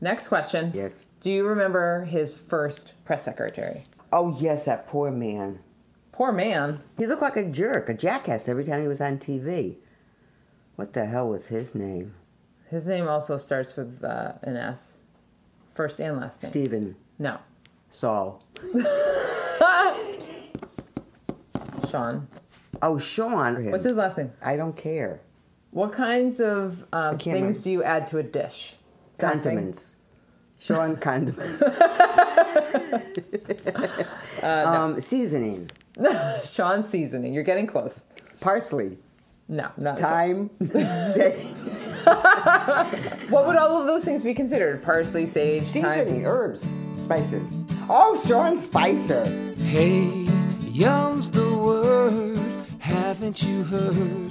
Next question. Yes. Do you remember his first press secretary? Oh, yes, that poor man. Poor man. He looked like a jerk, a jackass every time he was on TV. What the hell was his name? His name also starts with uh, an S. First and last name. Stephen No. Saul. Sean. Oh, Sean. What's his last name? I don't care. What kinds of um, things remember. do you add to a dish? Nothing. Condiments. Sean condiments. Uh, um, seasoning. Sean seasoning. You're getting close. Parsley. No, not Thyme. Say- What would all of those things be considered? Parsley, sage, seasoning. thyme. Herbs. Spices. Oh, Sean Spicer. Hey, yum's the word. Haven't you heard?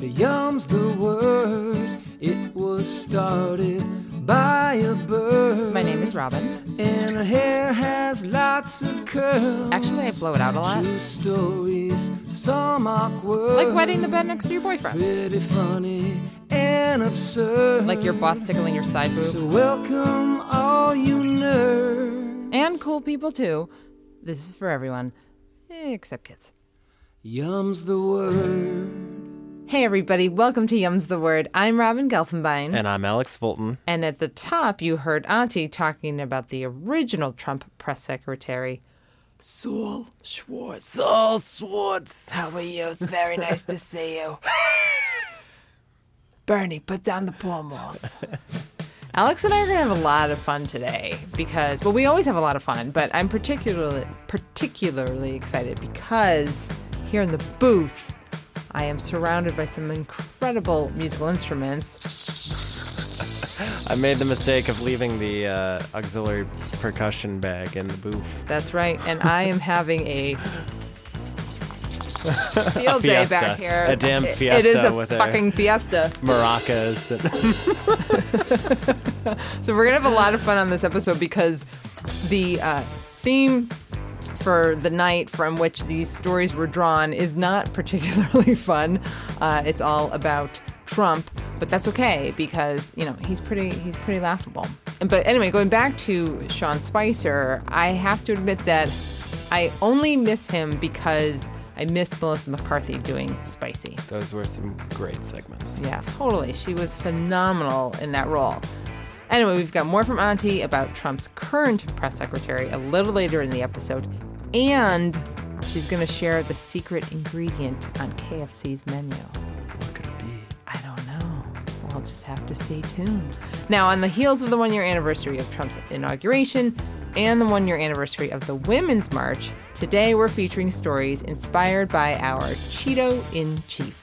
The yum's the word. It was started by a bird. My name is Robin. And her hair has lots of curls. Actually, I blow it out a lot. True stories, some awkward. Like wetting the bed next to your boyfriend. Pretty funny and absurd. Like your boss tickling your side So boob. welcome all you nerds. And cool people too. This is for everyone, except kids. Yum's the word. Hey everybody, welcome to Yum's the Word. I'm Robin Gelfenbein. And I'm Alex Fulton. And at the top, you heard Auntie talking about the original Trump press secretary, Saul Schwartz. Saul Schwartz. How are you? It's very nice to see you. Bernie, put down the pomos. Alex and I are going to have a lot of fun today because, well, we always have a lot of fun, but I'm particularly particularly excited because here in the booth, I am surrounded by some incredible musical instruments. I made the mistake of leaving the uh, auxiliary percussion bag in the booth. That's right, and I am having a field day fiesta. back here. A damn It- It is a fucking fiesta. Maracas. So we're gonna have a lot of fun on this episode because the uh, theme for the night from which these stories were drawn is not particularly fun. Uh, it's all about Trump, but that's okay because you know he's pretty he's pretty laughable. But anyway, going back to Sean Spicer, I have to admit that I only miss him because I miss Melissa McCarthy doing Spicy. those were some great segments. Yeah, totally. She was phenomenal in that role. Anyway, we've got more from Auntie about Trump's current press secretary a little later in the episode, and she's going to share the secret ingredient on KFC's menu. What could it be? I don't know. We'll just have to stay tuned. Now, on the heels of the one year anniversary of Trump's inauguration and the one year anniversary of the Women's March, today we're featuring stories inspired by our Cheeto in Chief.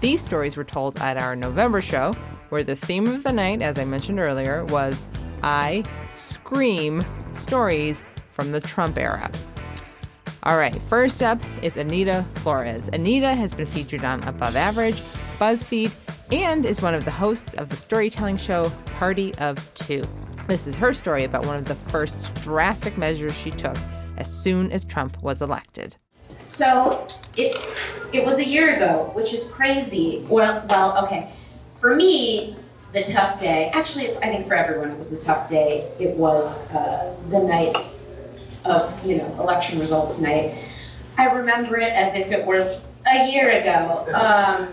These stories were told at our November show, where the theme of the night, as I mentioned earlier, was I Scream Stories from the Trump era. All right, first up is Anita Flores. Anita has been featured on Above Average, BuzzFeed, and is one of the hosts of the storytelling show Party of Two. This is her story about one of the first drastic measures she took as soon as Trump was elected. So it's it was a year ago, which is crazy. Well, well, okay. For me, the tough day. Actually, I think for everyone, it was a tough day. It was uh, the night of you know election results night. I remember it as if it were a year ago. Um,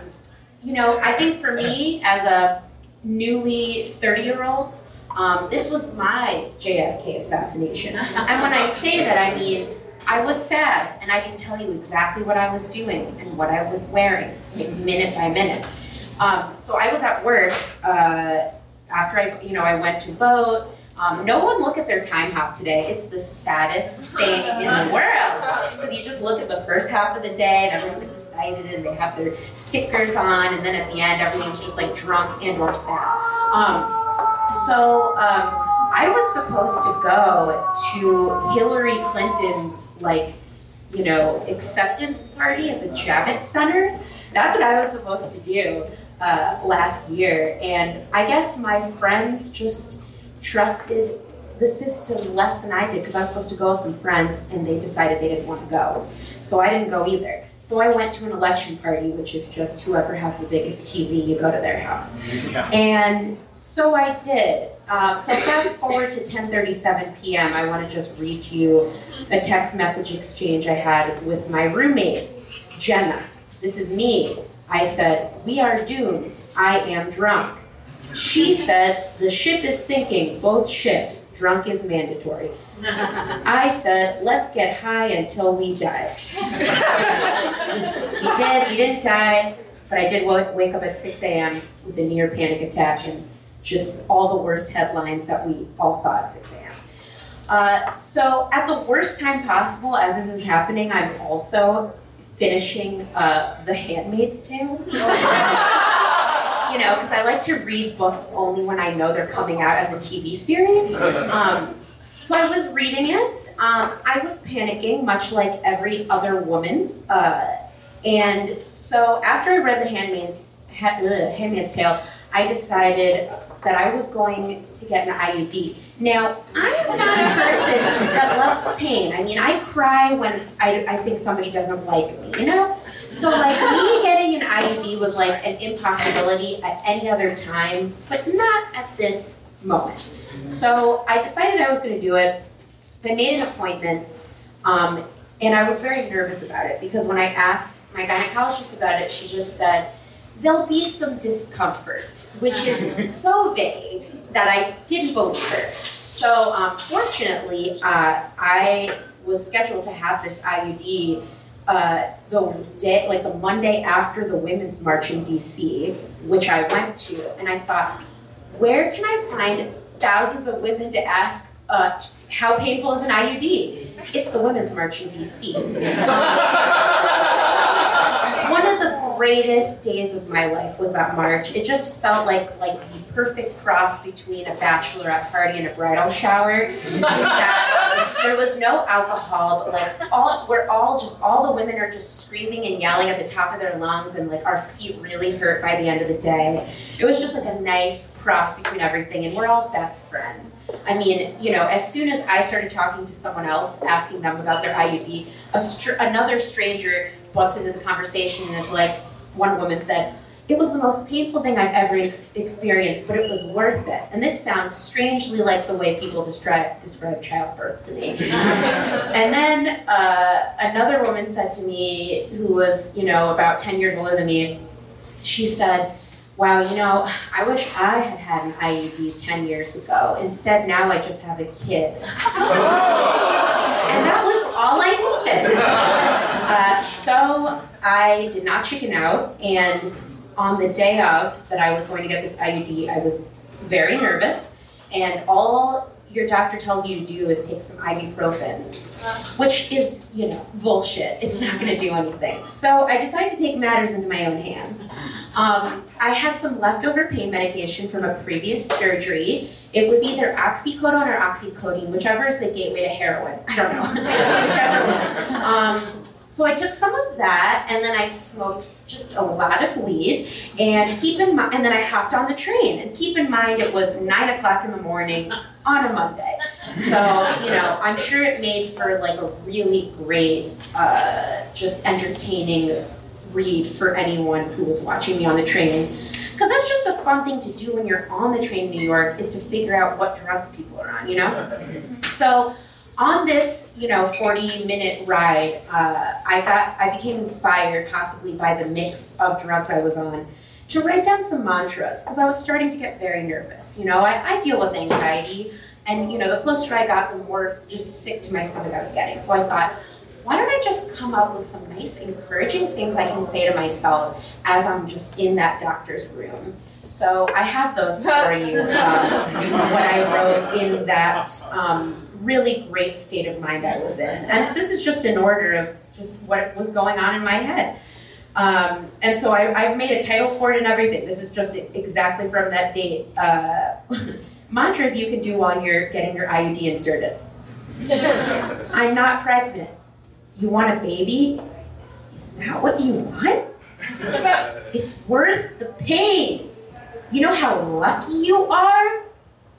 you know, I think for me as a newly 30 year old, um, this was my JFK assassination. And when I say that, I mean, I was sad, and I can tell you exactly what I was doing and what I was wearing, like, minute by minute. Um, so I was at work uh, after I, you know, I went to vote. Um, no one look at their Timehop today. It's the saddest thing in the world because you just look at the first half of the day and everyone's excited and they have their stickers on, and then at the end everyone's just like drunk and or sad. Um, so um, I was supposed to go to Hillary Clinton's like, you know, acceptance party at the Javits Center. That's what I was supposed to do uh, last year, and I guess my friends just trusted the system less than I did because I was supposed to go with some friends, and they decided they didn't want to go, so I didn't go either. So I went to an election party, which is just whoever has the biggest TV, you go to their house. And so I did. Um, so fast forward to 10:37 p.m. I want to just read you a text message exchange I had with my roommate, Jenna. This is me. I said, "We are doomed. I am drunk." She said, "The ship is sinking. Both ships. Drunk is mandatory." I said, "Let's get high until we die." we did. We didn't die, but I did wa- wake up at 6 a.m. with a near panic attack and just all the worst headlines that we all saw at 6 a.m. Uh, so, at the worst time possible, as this is happening, I'm also finishing uh, The Handmaid's Tale. you know, because I like to read books only when I know they're coming out as a TV series. Um, so I was reading it. Um, I was panicking, much like every other woman. Uh, and so after I read The Handmaid's, ha- ugh, Handmaid's Tale, I decided that I was going to get an IUD. Now, I am not a person that loves pain. I mean, I cry when I, I think somebody doesn't like me, you know? So, like, me getting an IUD was like an impossibility at any other time, but not at this moment. So, I decided I was going to do it. I made an appointment, um, and I was very nervous about it because when I asked my gynecologist about it, she just said, There'll be some discomfort, which is so vague that I didn't believe her. So, um, fortunately, uh, I was scheduled to have this IUD uh, the day, like the Monday after the Women's March in DC, which I went to, and I thought, where can I find thousands of women to ask uh, how painful is an IUD? It's the Women's March in DC. One of the greatest days of my life was that march. It just felt like like the perfect cross between a bachelorette party and a bridal shower. That there was no alcohol, but like all we're all just all the women are just screaming and yelling at the top of their lungs, and like our feet really hurt by the end of the day. It was just like a nice cross between everything, and we're all best friends. I mean, you know, as soon as I started talking to someone else, asking them about their IUD, a str- another stranger butts into the conversation and is like, one woman said, it was the most painful thing I've ever ex- experienced, but it was worth it. And this sounds strangely like the way people describe describe childbirth to me. and then uh, another woman said to me, who was you know about ten years older than me, she said, "Wow, you know, I wish I had had an IUD ten years ago. Instead, now I just have a kid." and that was all I needed. Uh, so I did not chicken out, and on the day of that I was going to get this IUD, I was very nervous, and all your doctor tells you to do is take some ibuprofen, which is, you know, bullshit. It's not going to do anything. So I decided to take matters into my own hands. Um, I had some leftover pain medication from a previous surgery. It was either oxycodone or OxyContin, whichever is the gateway to heroin. I don't know. whichever one. Um, so I took some of that, and then I smoked just a lot of weed. And keep in mind, and then I hopped on the train. And keep in mind, it was nine o'clock in the morning on a Monday. So you know, I'm sure it made for like a really great, uh, just entertaining read for anyone who was watching me on the train. Because that's just a fun thing to do when you're on the train in New York is to figure out what drugs people are on, you know? So on this, you know, 40 minute ride, uh, I got, I became inspired possibly by the mix of drugs I was on to write down some mantras because I was starting to get very nervous. You know, I, I deal with anxiety, and you know, the closer I got, the more just sick to my stomach I was getting. So I thought, why don't I just come up with some nice, encouraging things I can say to myself as I'm just in that doctor's room? So I have those for you. Um, what I wrote in that um, really great state of mind I was in, and this is just in order of just what was going on in my head. Um, and so I, I've made a title for it and everything. This is just exactly from that date. Uh, mantras you can do while you're getting your IUD inserted. I'm not pregnant. You want a baby? Is that what you want? It's worth the pain. You know how lucky you are?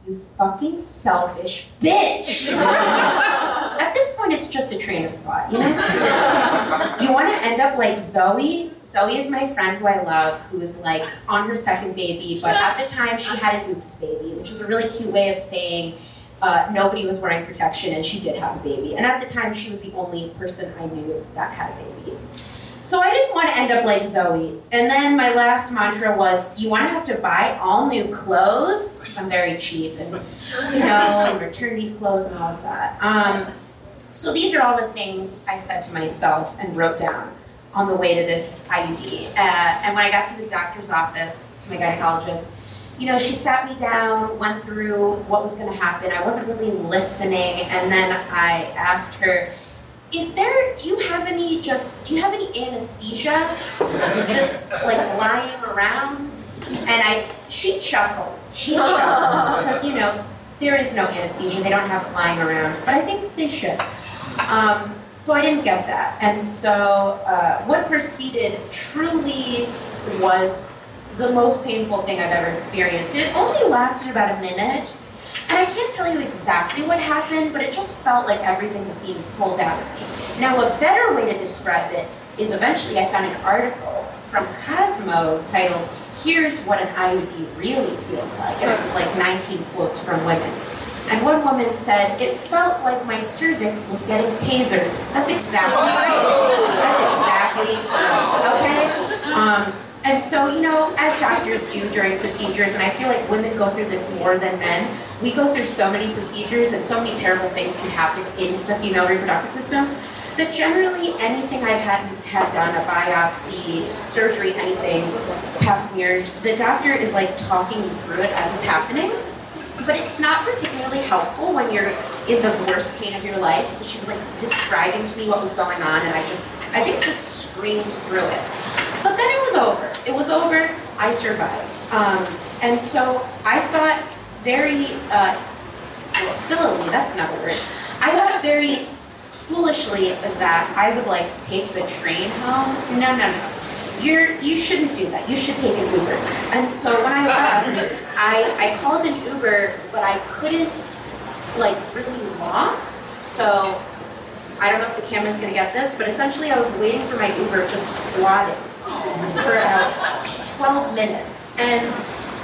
You fucking selfish bitch. at this point, it's just a train of thought, you know? you want to end up like Zoe. Zoe is my friend who I love, who is like on her second baby, but at the time she had an oops baby, which is a really cute way of saying uh, nobody was wearing protection and she did have a baby. And at the time, she was the only person I knew that had a baby. So I didn't want to end up like Zoe. And then my last mantra was, you want to have to buy all new clothes because I'm very cheap and you know, and maternity clothes and all of that. Um, so these are all the things I said to myself and wrote down on the way to this IUD. Uh, and when I got to the doctor's office, to my gynecologist, you know, she sat me down, went through what was going to happen. I wasn't really listening, and then I asked her, "Is there? Do you have any? Just do you have any anesthesia? just like lying around?" And I, she chuckled. She chuckled because you know there is no anesthesia. They don't have it lying around, but I think they should. Um, so I didn't get that, and so uh, what proceeded truly was the most painful thing I've ever experienced. It only lasted about a minute, and I can't tell you exactly what happened, but it just felt like everything was being pulled out of me. Now, a better way to describe it is eventually I found an article from Cosmo titled, Here's What an IUD Really Feels Like. And it was like 19 quotes from women. And one woman said, It felt like my cervix was getting tasered. That's exactly right. That's exactly right. Okay? Um, and so, you know, as doctors do during procedures, and I feel like women go through this more than men, we go through so many procedures and so many terrible things can happen in the female reproductive system that generally anything I've had had done, a biopsy, surgery, anything, pap smears, the doctor is like talking you through it as it's happening. But it's not particularly helpful when you're in the worst pain of your life. So she was like describing to me what was going on, and I just, I think, just screamed through it. But then it was over. It was over. I survived. Um, and so I thought very, uh, well, sillily, that's not a word. I thought very foolishly that I would like take the train home. No, no, no. You're, you shouldn't do that. You should take an Uber. And so when I left, I, I called an Uber, but I couldn't like really walk. So I don't know if the camera's gonna get this, but essentially I was waiting for my Uber just squatting for about 12 minutes. And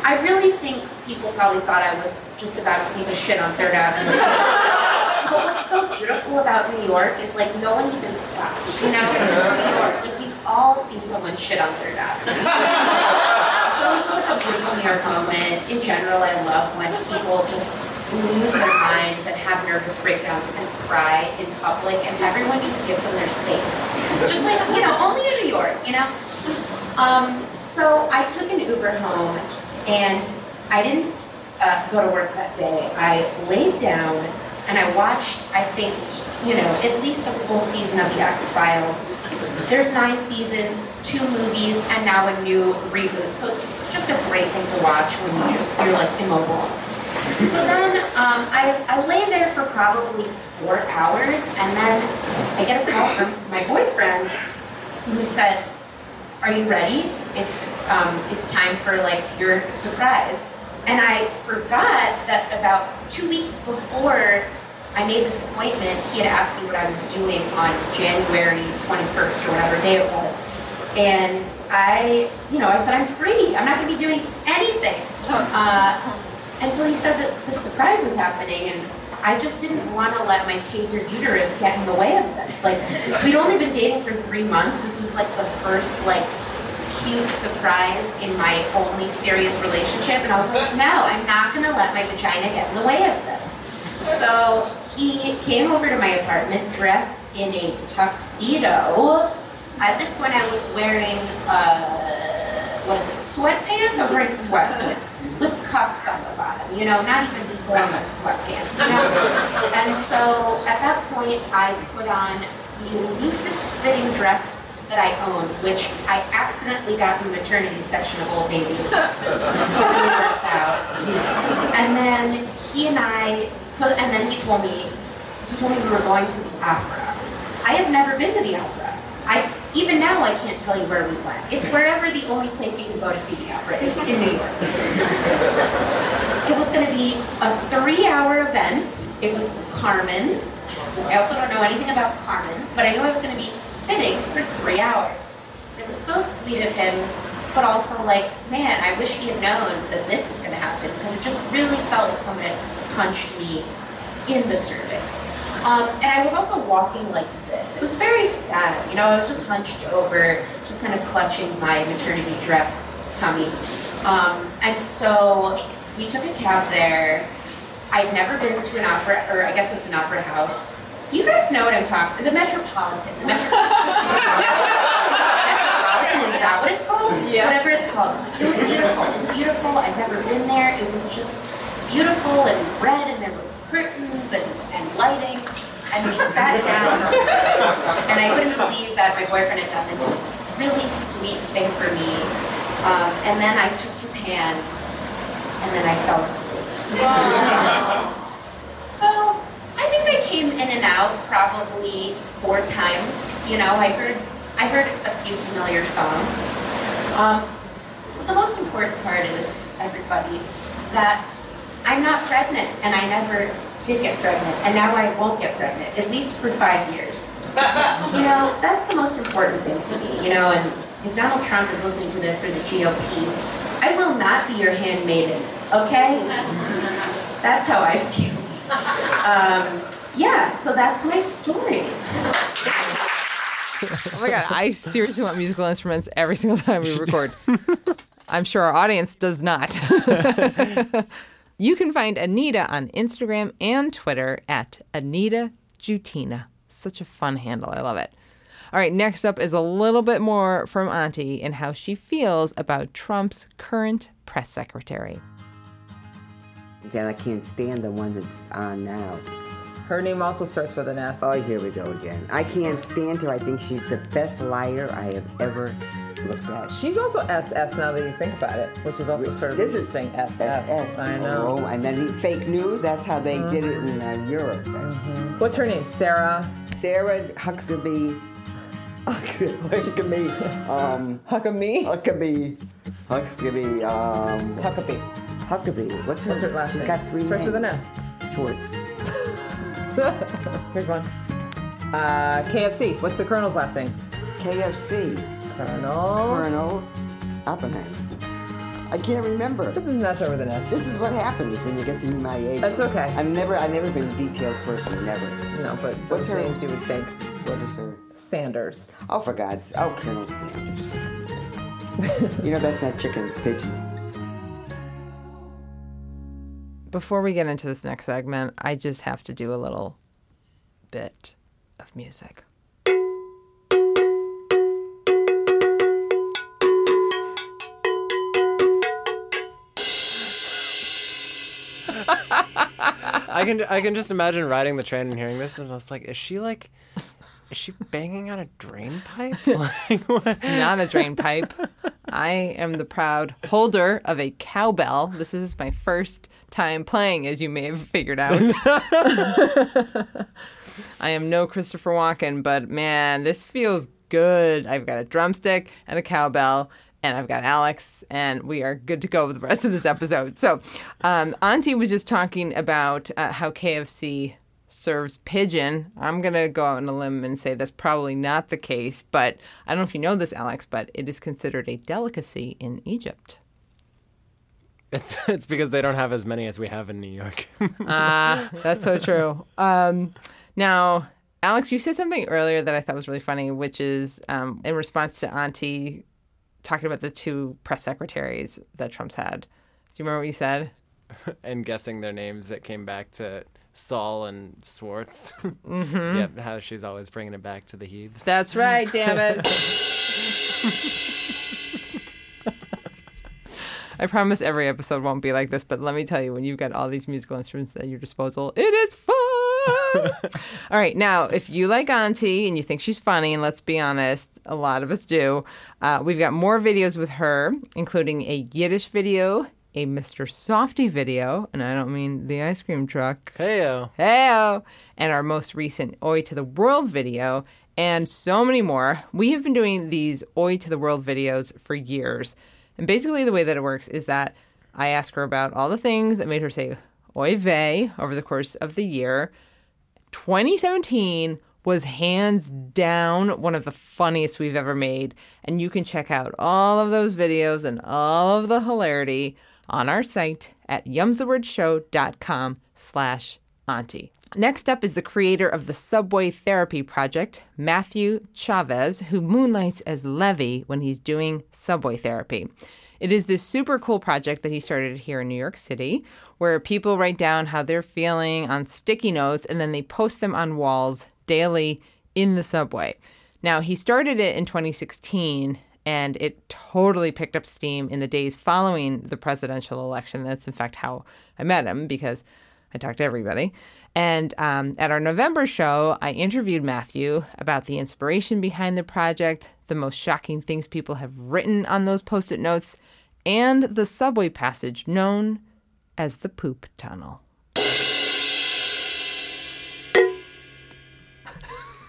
I really think people probably thought I was just about to take a shit on Third Avenue. but what's so beautiful about New York is like no one even stops, you know, because it's New York. Like we've all seen someone shit on Third Avenue. so it was just like a beautiful New York moment. In general, I love when people just lose their minds and have nervous breakdowns and cry in public, and everyone just gives them their space. Just like you know, only in New York, you know. Um, so I took an Uber home, and I didn't uh, go to work that day. I laid down and I watched. I think you know at least a full season of the X Files. There's nine seasons, two movies, and now a new reboot. So it's just a great thing to watch when you just you're like immobile. So then um, I, I lay there for probably four hours, and then I get a call from my boyfriend who said, "Are you ready? It's um, it's time for like your surprise." And I forgot that about two weeks before I made this appointment, he had asked me what I was doing on January 21st or whatever day it was. And I, you know, I said, I'm free. I'm not going to be doing anything. Uh, and so he said that the surprise was happening, and I just didn't want to let my taser uterus get in the way of this. Like, we'd only been dating for three months. This was like the first, like, cute surprise in my only serious relationship. And I was like, no, I'm not going to let my vagina get in the way of this. So he came over to my apartment dressed in a tuxedo. At this point, I was wearing, uh, what is it, sweatpants? I was wearing sweatpants with cuffs on the bottom, you know, not even formal sweatpants, you know? And so at that point, I put on the loosest fitting dress that I owned, which I accidentally got in the maternity section of Old Navy. really worked out. And then he and I, so, and then he told me, he told me we were going to the opera. I have never been to the opera. Even now, I can't tell you where we went. It's wherever the only place you can go to see the opera is in New York. It was going to be a three-hour event. It was Carmen. I also don't know anything about Carmen, but I knew I was going to be sitting for three hours. It was so sweet of him, but also like, man, I wish he had known that this was going to happen because it just really felt like someone had punched me in the cervix. Um, and I was also walking like this. It was very sad. You know, I was just hunched over, just kind of clutching my maternity dress tummy. Um, and so we took a cab there. I'd never been to an opera, or I guess it's an opera house. You guys know what I'm talking. The Metropolitan. The Metropolitan is that what it's called? Yes. Whatever it's called. It was beautiful. It was beautiful. I'd never been there. It was just beautiful and red, and there were curtains and, and lighting. And we sat down, and I couldn't believe that my boyfriend had done this really sweet thing for me. Um, and then I took his hand, and then I fell asleep. So I think I came in and out probably four times. You know, I heard I heard a few familiar songs. Um, but the most important part is everybody that I'm not pregnant, and I never did get pregnant, and now I won't get pregnant at least for five years. you know, that's the most important thing to me. You know, and if Donald Trump is listening to this or the GOP, I will not be your handmaiden. Okay? That's how I feel. Um, yeah, so that's my story. Oh my god, I seriously want musical instruments every single time we record. I'm sure our audience does not. you can find Anita on Instagram and Twitter at Anita Jutina. Such a fun handle. I love it. All right, next up is a little bit more from Auntie and how she feels about Trump's current press secretary. And I can't stand the one that's on now. Her name also starts with an S. Oh, here we go again. I can't stand her. I think she's the best liar I have ever looked at. She's also SS now that you think about it, which is also sort of This is interesting. SS. SS. I know. Oh, and then fake news. That's how they did it in uh, Europe. What's her name? Sarah Sarah Huxley. Huxley. Um, Huckabee. Huckabee. Huxley. Um, Huckabee. Huckabee. What's her, What's her last She's name? got three Starts with an names. Schwartz. Here's one. Uh, KFC. What's the Colonel's last name? KFC. Colonel. Colonel Oppenheimer. I can't remember. Isn't over the net? This is what happens when you get to be my age. That's okay. I've never, I've never been a detailed person. Never. No, but What's those her- names you would think. What is her? Sanders. Oh, for God's, oh, Colonel Sanders. for God's sakes. you know that's not chicken, it's pigeon. Before we get into this next segment, I just have to do a little bit of music. I can I can just imagine riding the train and hearing this, and it's like, is she like, is she banging on a drain pipe? like, what? Not a drain pipe. I am the proud holder of a cowbell. This is my first time playing, as you may have figured out. I am no Christopher Walken, but man, this feels good. I've got a drumstick and a cowbell, and I've got Alex, and we are good to go with the rest of this episode. So, um, Auntie was just talking about uh, how KFC serves pigeon. I'm going to go out on a limb and say that's probably not the case, but I don't know if you know this, Alex, but it is considered a delicacy in Egypt. It's it's because they don't have as many as we have in New York. Ah, that's so true. Um, now, Alex, you said something earlier that I thought was really funny, which is um, in response to Auntie talking about the two press secretaries that Trump's had. Do you remember what you said? and guessing their names that came back to Saul and Swartz. Mm-hmm. yep, how she's always bringing it back to the Heaves. That's right, damn it. I promise every episode won't be like this, but let me tell you, when you've got all these musical instruments at your disposal, it is fun. all right, now, if you like Auntie and you think she's funny, and let's be honest, a lot of us do, uh, we've got more videos with her, including a Yiddish video, a Mr. Softee video, and I don't mean the ice cream truck. Heyo. Heyo! And our most recent Oi to the World video, and so many more. We have been doing these Oi to the World videos for years. And basically, the way that it works is that I ask her about all the things that made her say oy vey over the course of the year. 2017 was hands down one of the funniest we've ever made. And you can check out all of those videos and all of the hilarity on our site at yumsthewordshow.com slash auntie. Next up is the creator of the Subway Therapy Project, Matthew Chavez, who moonlights as Levee when he's doing Subway Therapy. It is this super cool project that he started here in New York City, where people write down how they're feeling on sticky notes and then they post them on walls daily in the subway. Now, he started it in 2016 and it totally picked up steam in the days following the presidential election. That's, in fact, how I met him because I talked to everybody. And um, at our November show, I interviewed Matthew about the inspiration behind the project, the most shocking things people have written on those post it notes, and the subway passage known as the poop tunnel.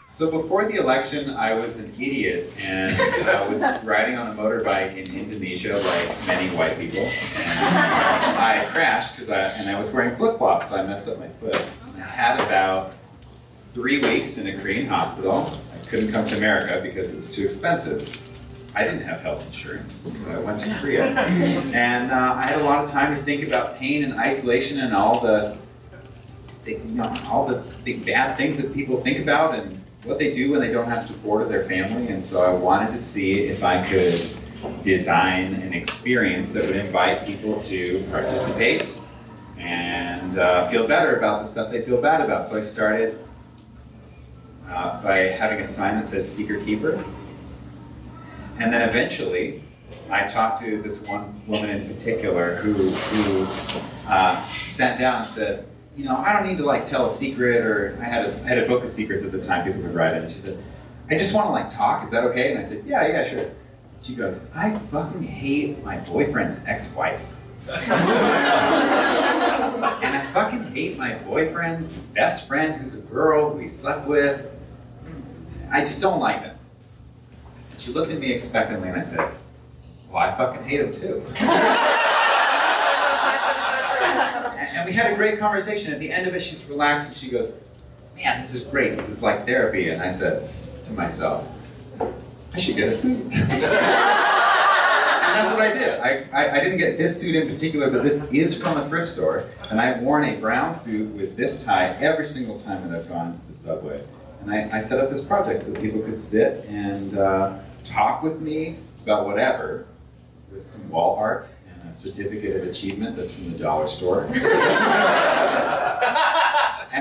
So before the election, I was an idiot, and I was riding on a motorbike in Indonesia, like many white people. And I crashed because I and I was wearing flip flops, so I messed up my foot. I had about three weeks in a Korean hospital. I couldn't come to America because it was too expensive. I didn't have health insurance, so I went to Korea, and uh, I had a lot of time to think about pain and isolation and all the, the you know, all the big bad things that people think about and what they do when they don't have support of their family. And so I wanted to see if I could design an experience that would invite people to participate and uh, feel better about the stuff they feel bad about. So I started uh, by having a sign that said Secret Keeper. And then eventually, I talked to this one woman in particular who, who uh, sat down and said, you know, I don't need to like tell a secret or I had a, I had a book of secrets at the time people could write it. And she said, I just want to like talk. Is that okay? And I said, yeah, yeah, sure. She goes, I fucking hate my boyfriend's ex-wife. and I fucking hate my boyfriend's best friend who's a girl who he slept with. I just don't like them. And she looked at me expectantly and I said, Well, I fucking hate him too. and, we had a great conversation. At the end of it, she's relaxed and she goes, Man, this is great. This is like therapy. And I said to myself, I should get a suit. and that's what I did. I, I, I didn't get this suit in particular, but this is from a thrift store. And I've worn a brown suit with this tie every single time that I've gone to the subway. And I, I set up this project so that people could sit and uh, talk with me about whatever with some wall art and a certificate of achievement that's from the dollar store. and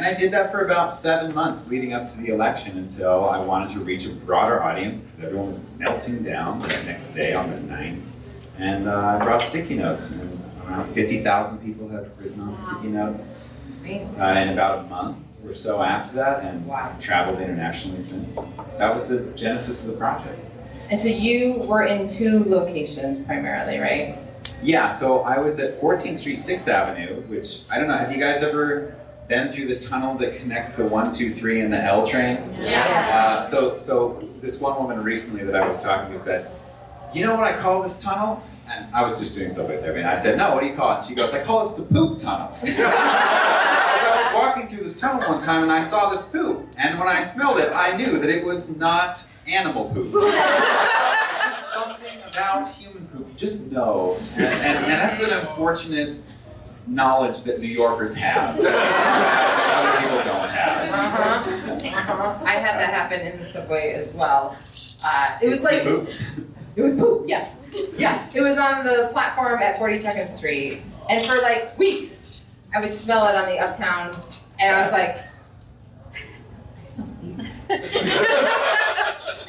I did that for about seven months leading up to the election until I wanted to reach a broader audience because everyone was melting down the next day on the 9th. And uh, I brought sticky notes, and around 50,000 people have written on sticky notes uh, in about a month or so after that, and I've traveled internationally since. That was the genesis of the project. And so you were in two locations primarily, right? Yeah, so I was at 14th Street, 6th Avenue, which I don't know, have you guys ever been through the tunnel that connects the 123 and the L train? Yeah. Uh, so, so this one woman recently that I was talking to said, "You know what I call this tunnel?" And I was just doing stuff with her, and I said, "No, what do you call it?" She goes, "I call this the poop tunnel." so I was walking through this tunnel one time, and I saw this poop, and when I smelled it, I knew that it was not animal poop. It's just something about human poop. You just know, and, and, and that's an unfortunate knowledge that New Yorkers have other people don't have. Uh-huh. I had that happen in the subway as well. Uh, it was like Poop. it was poop. Yeah, yeah. It was on the platform at 42nd Street, and for like weeks, I would smell it on the uptown, and I was like, I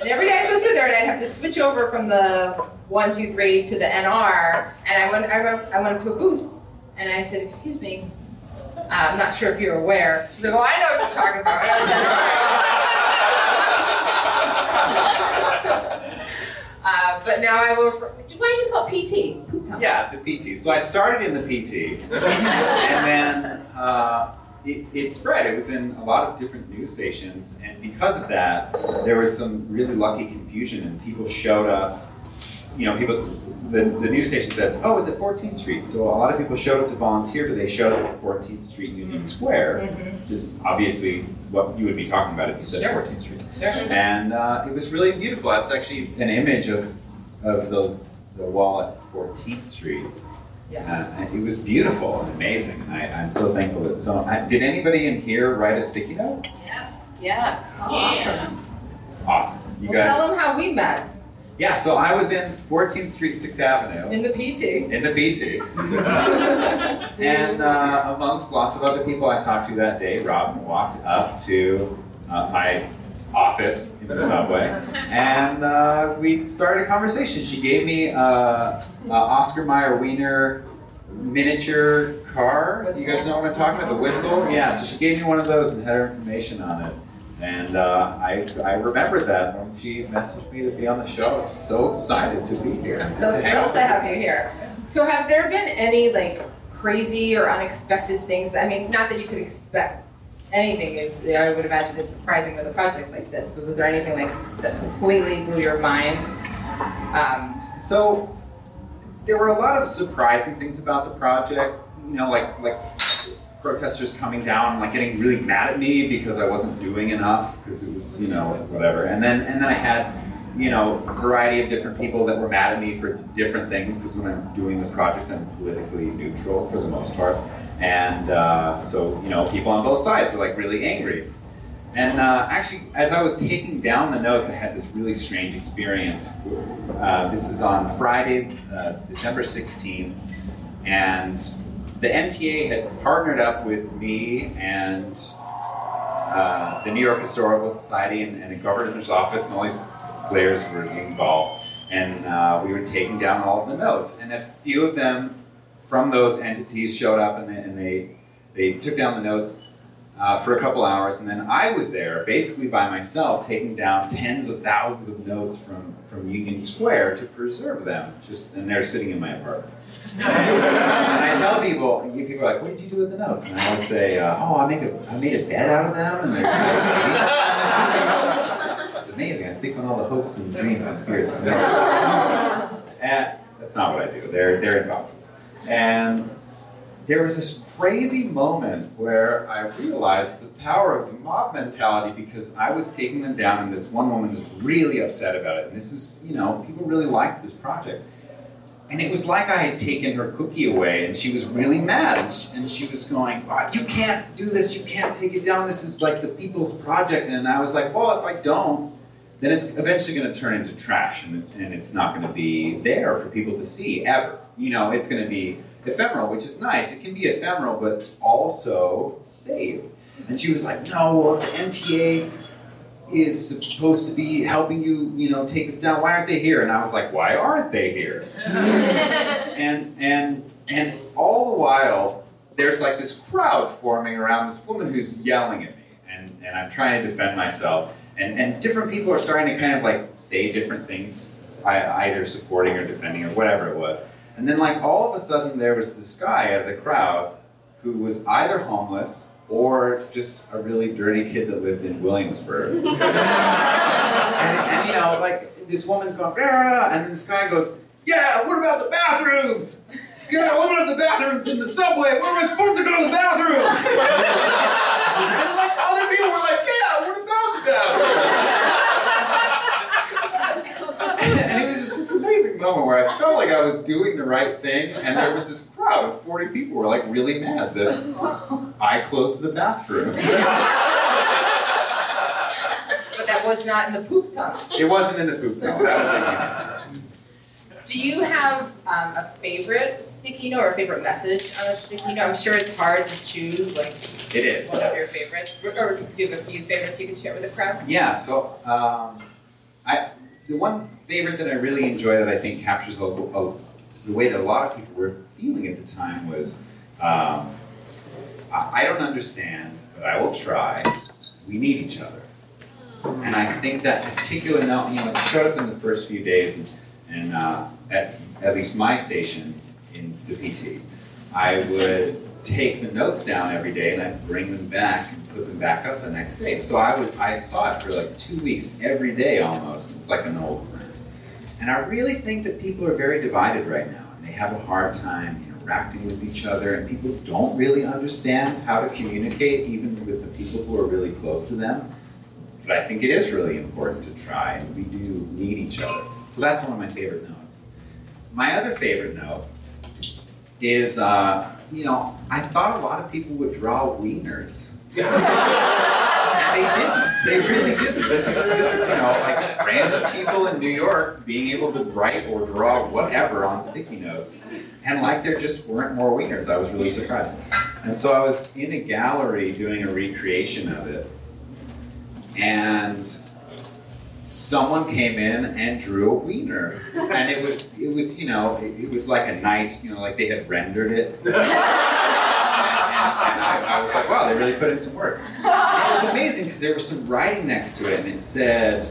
and every day I go through there, and I'd have to switch over from the one, two, three to the NR, and I went. I went, I went to a booth, and I said, "Excuse me." Uh, I'm not sure if you're aware. She's like, "Oh, I know what you're talking about." And I was like, "All right." Uh, but now I will. Refer, why do you call it PT? Yeah, the PT. So I started in the PT, and then uh, it, it spread. It was in a lot of different news stations, and because of that, there was some really lucky confusion, and people showed up you know, people, the, the news station said, oh, it's at 14th Street. So a lot of people showed up to volunteer, but they showed up at 14th Street Union Square, which is obviously what you would be talking about if you said Sure. 14th Street. Sure. And uh, it was really beautiful. That's actually an image of, of the, the wall at 14th Street. Yeah. Uh, it was beautiful and amazing. And I, I'm so thankful that so. I, did anybody in here write a sticky note? Yeah. Yeah. Awesome. Awesome. You Well, guys. tell them how we met Yeah, so I was in 14th Street, 6th Avenue. in the PT. in the PT. and uh, amongst lots of other people I talked to that day, Robin walked up to uh, my office in the subway, and uh, we started a conversation. She gave me uh, a Oscar Mayer Wiener miniature car. You guys know what I'm talking about? The whistle? Yeah, so she gave me one of those and had her information on it. And uh, I, I remembered that when she messaged me to be on the show. I was so excited to be here. I'm so thrilled to have you here. So, have there been any like crazy or unexpected things? I mean, not that you could expect anything is I would imagine is surprising with a project like this, but was there anything like that completely blew your mind? Um, So there were a lot of surprising things about the project. You know, like like protesters coming down like getting really mad at me because I wasn't doing enough because it was you know whatever. And then and then I had you know a variety of different people that were mad at me for different things because when I'm doing the project I'm politically neutral for the most part. And uh, so you know people on both sides were like really angry. And uh, actually, as I was taking down the notes, I had this really strange experience. Uh, this is on Friday, uh, December 16th, and the MTA had partnered up with me and uh, the New York Historical Society and, and the governor's office, and all these players were involved. And uh, we were taking down all of the notes, and a few of them from those entities showed up, and they, and they, they took down the notes uh, for a couple hours, and then I was there, basically by myself, taking down tens of thousands of notes from, from Union Square to preserve them. Just and they're sitting in my apartment. and I tell people, people are like, "What did you do with the notes?" And I always say, uh, "Oh, I make a, I made a bed out of them, and they're. It's amazing. I sleep on all the hopes and dreams and fears. and that's not what I do. They're they're in boxes. And there was this crazy moment where I realized the power of the mob mentality because I was taking them down, and this one woman was really upset about it. And this is, you know, people really liked this project. And it was like I had taken her cookie away, and she was really mad. And she, was going, "Ah, You can't do this, you can't take it down. This is like the people's project. And I was like, Well, if I don't, then it's eventually going to turn into trash, and, and it's not going to be there for people to see ever. You know, it's going to be ephemeral, which is nice. It can be ephemeral, but also saved. And she was like, No, well, the MTA is supposed to be helping you, you know, take this down. Why aren't they here? And I was like, Why aren't they here? and and and all the while, there's like this crowd forming around this woman who's yelling at me, and and I'm trying to defend myself. And, and different people are starting to kind of like say different things, either supporting or defending or whatever it was. And then like all of a sudden there was this guy out of the crowd who was either homeless or just a really dirty kid that lived in Williamsburg. and, and you know, like this woman's going, "Ah," and then this guy goes, Yeah, what about the bathrooms? Yeah, what about the bathrooms in the subway? Where am I supposed to go to the bathroom? and like other people were like, Yeah, what about the bathroom? and it was just this amazing moment where I felt like I was doing the right thing, and there was this crowd of 40 people who were like really mad that I closed the bathroom. but that was not in the poop tunnel. It wasn't in the poop tunnel. That was in Do you have um, a favorite sticky note or a favorite message on a sticky note? I'm sure it's hard to choose like It is. one of your favorites, or, do you have a few favorites you can share with the crowd? Yeah, so um, I the one favorite that I really enjoy that I think captures a, a, the way that a lot of people were feeling at the time was um, I, I don't understand, but I will try. We need each other. And I think that particular note, you know, it showed up in the first few days, and, and uh, at, at least my station in the PT, I would take the notes down every day and I'd bring them back and put them back up the next day. So I would I saw it for like two weeks every day almost. It's like an old friend. And I really think that people are very divided right now, and they have a hard time interacting with each other, and people don't really understand how to communicate, even with the people who are really close to them. But I think it is really important to try, and we do need each other. So that's one of my favorite notes. My other favorite note is, uh, you know, I thought a lot of people would draw wieners. and they didn't. They really didn't. This is, this is, you know, like random people in New York being able to write or draw whatever on sticky notes. And like there just weren't more wieners. I was really surprised. And so I was in a gallery doing a recreation of it. And someone came in and drew a wiener. And it was, it was, you know, it, it was like a nice, you know, like they had rendered it. And I, I was like, wow, they really put in some work. And it was amazing because there was some writing next to it, and it said,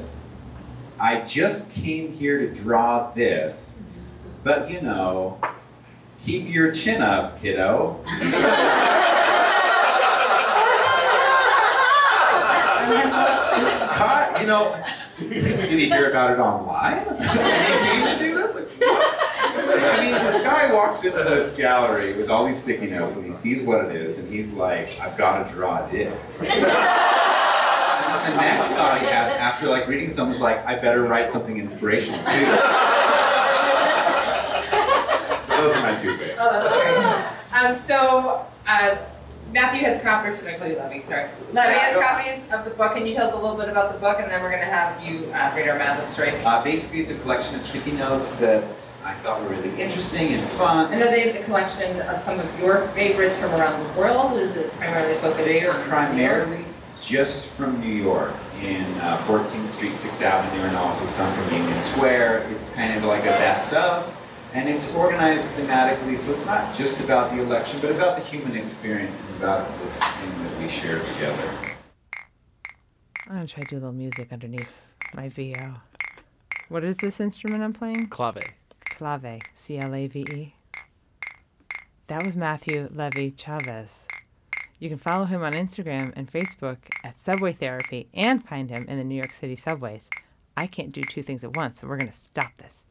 I just came here to draw this, but you know, keep your chin up, kiddo. And I thought, this guy, you know, did he hear about it online? Did he came to do this? Like, what? I mean, this guy walks into this gallery with all these sticky notes and he sees what it is and he's like, I've got to draw a dick. And the next thought he has after like reading someone's like, I better write something inspirational too. so those are my two favorites. Um, so, uh, Matthew has copies, should I call you Levee? Sorry. Levee has copies of the book. Can you tell us a little bit about the book? And then we're going to have you uh, read our Mad Lib story. Uh, basically, it's a collection of sticky notes that I thought were really interesting and fun. I know they have a collection of some of your favorites from around the world, or is it primarily focused They are primarily just from New York in uh, 14th Street, 6th Avenue, and also some from Union Square. It's kind of like a best of, and it's organized thematically, so it's not just about the election, but about the human experience and about this thing that we share together. I'm going to try to do a little music underneath my VO. What is this instrument I'm playing? Clave. Clave, C L A V E. That was Matthew Levee Chavez. You can follow him on Instagram and Facebook at Subway Therapy and find him in the New York City subways. I can't do two things at once, so we're going to stop this.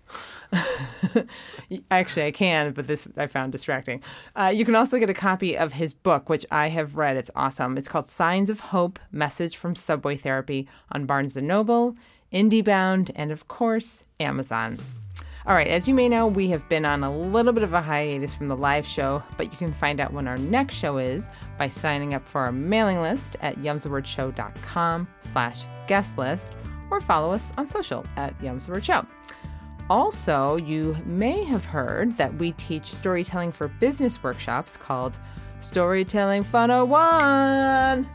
Actually, I can, but this I found distracting. Uh, you can also get a copy of his book, which I have read. It's awesome. It's called Signs of Hope Message from Subway Therapy on Barnes & Noble, IndieBound, and of course, Amazon. All right, as you may know, we have been on a little bit of a hiatus from the live show, but you can find out when our next show is by signing up for our mailing list at yumsthewordshow.com slash guest list or follow us on social at Yums the Word Show. Also, you may have heard that we teach storytelling for business workshops called Storytelling 101.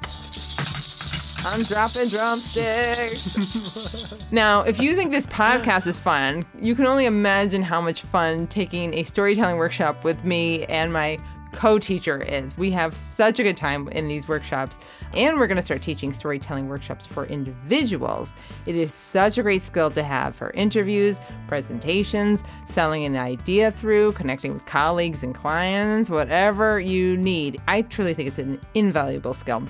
I'm dropping drumsticks. now, if you think this podcast is fun, you can only imagine how much fun taking a storytelling workshop with me and my co teacher is. We have such a good time in these workshops, and we're going to start teaching storytelling workshops for individuals. It is such a great skill to have for interviews, presentations, selling an idea through, connecting with colleagues and clients, whatever you need. I truly think it's an invaluable skill.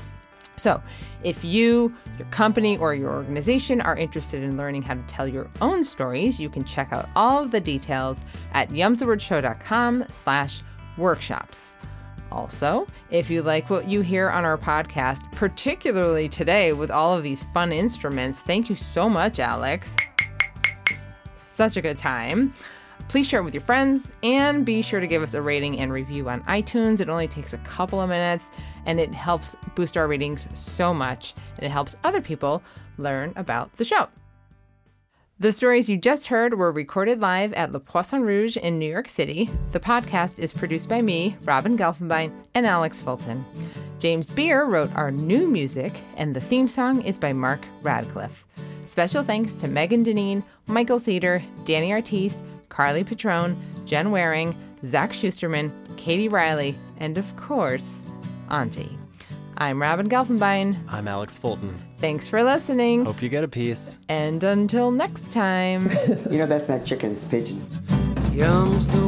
So, if you, your company, or your organization are interested in learning how to tell your own stories, you can check out all of the details at yumsthewordshow.com slash workshops. Also, if you like what you hear on our podcast, particularly today with all of these fun instruments, thank you so much, Alex. Such a good time. Please share it with your friends and be sure to give us a rating and review on iTunes. It only takes a couple of minutes and it helps boost our ratings so much and it helps other people learn about the show. The stories you just heard were recorded live at Le Poisson Rouge in New York City. The podcast is produced by me, Robin Gelfenbein, and Alex Fulton. James Beer wrote our new music, and the theme song is by Mark Radcliffe. Special thanks to Megan Deneen, Michael Cedar, Danny Artis, Carly Patrone, Jen Waring, Zach Schusterman, Katie Riley, and of course, Auntie. I'm Robin Gelfenbein. I'm Alex Fulton. Thanks for listening. Hope you get a piece. And until next time. You know that's not chickens, it's pigeon. Yum's the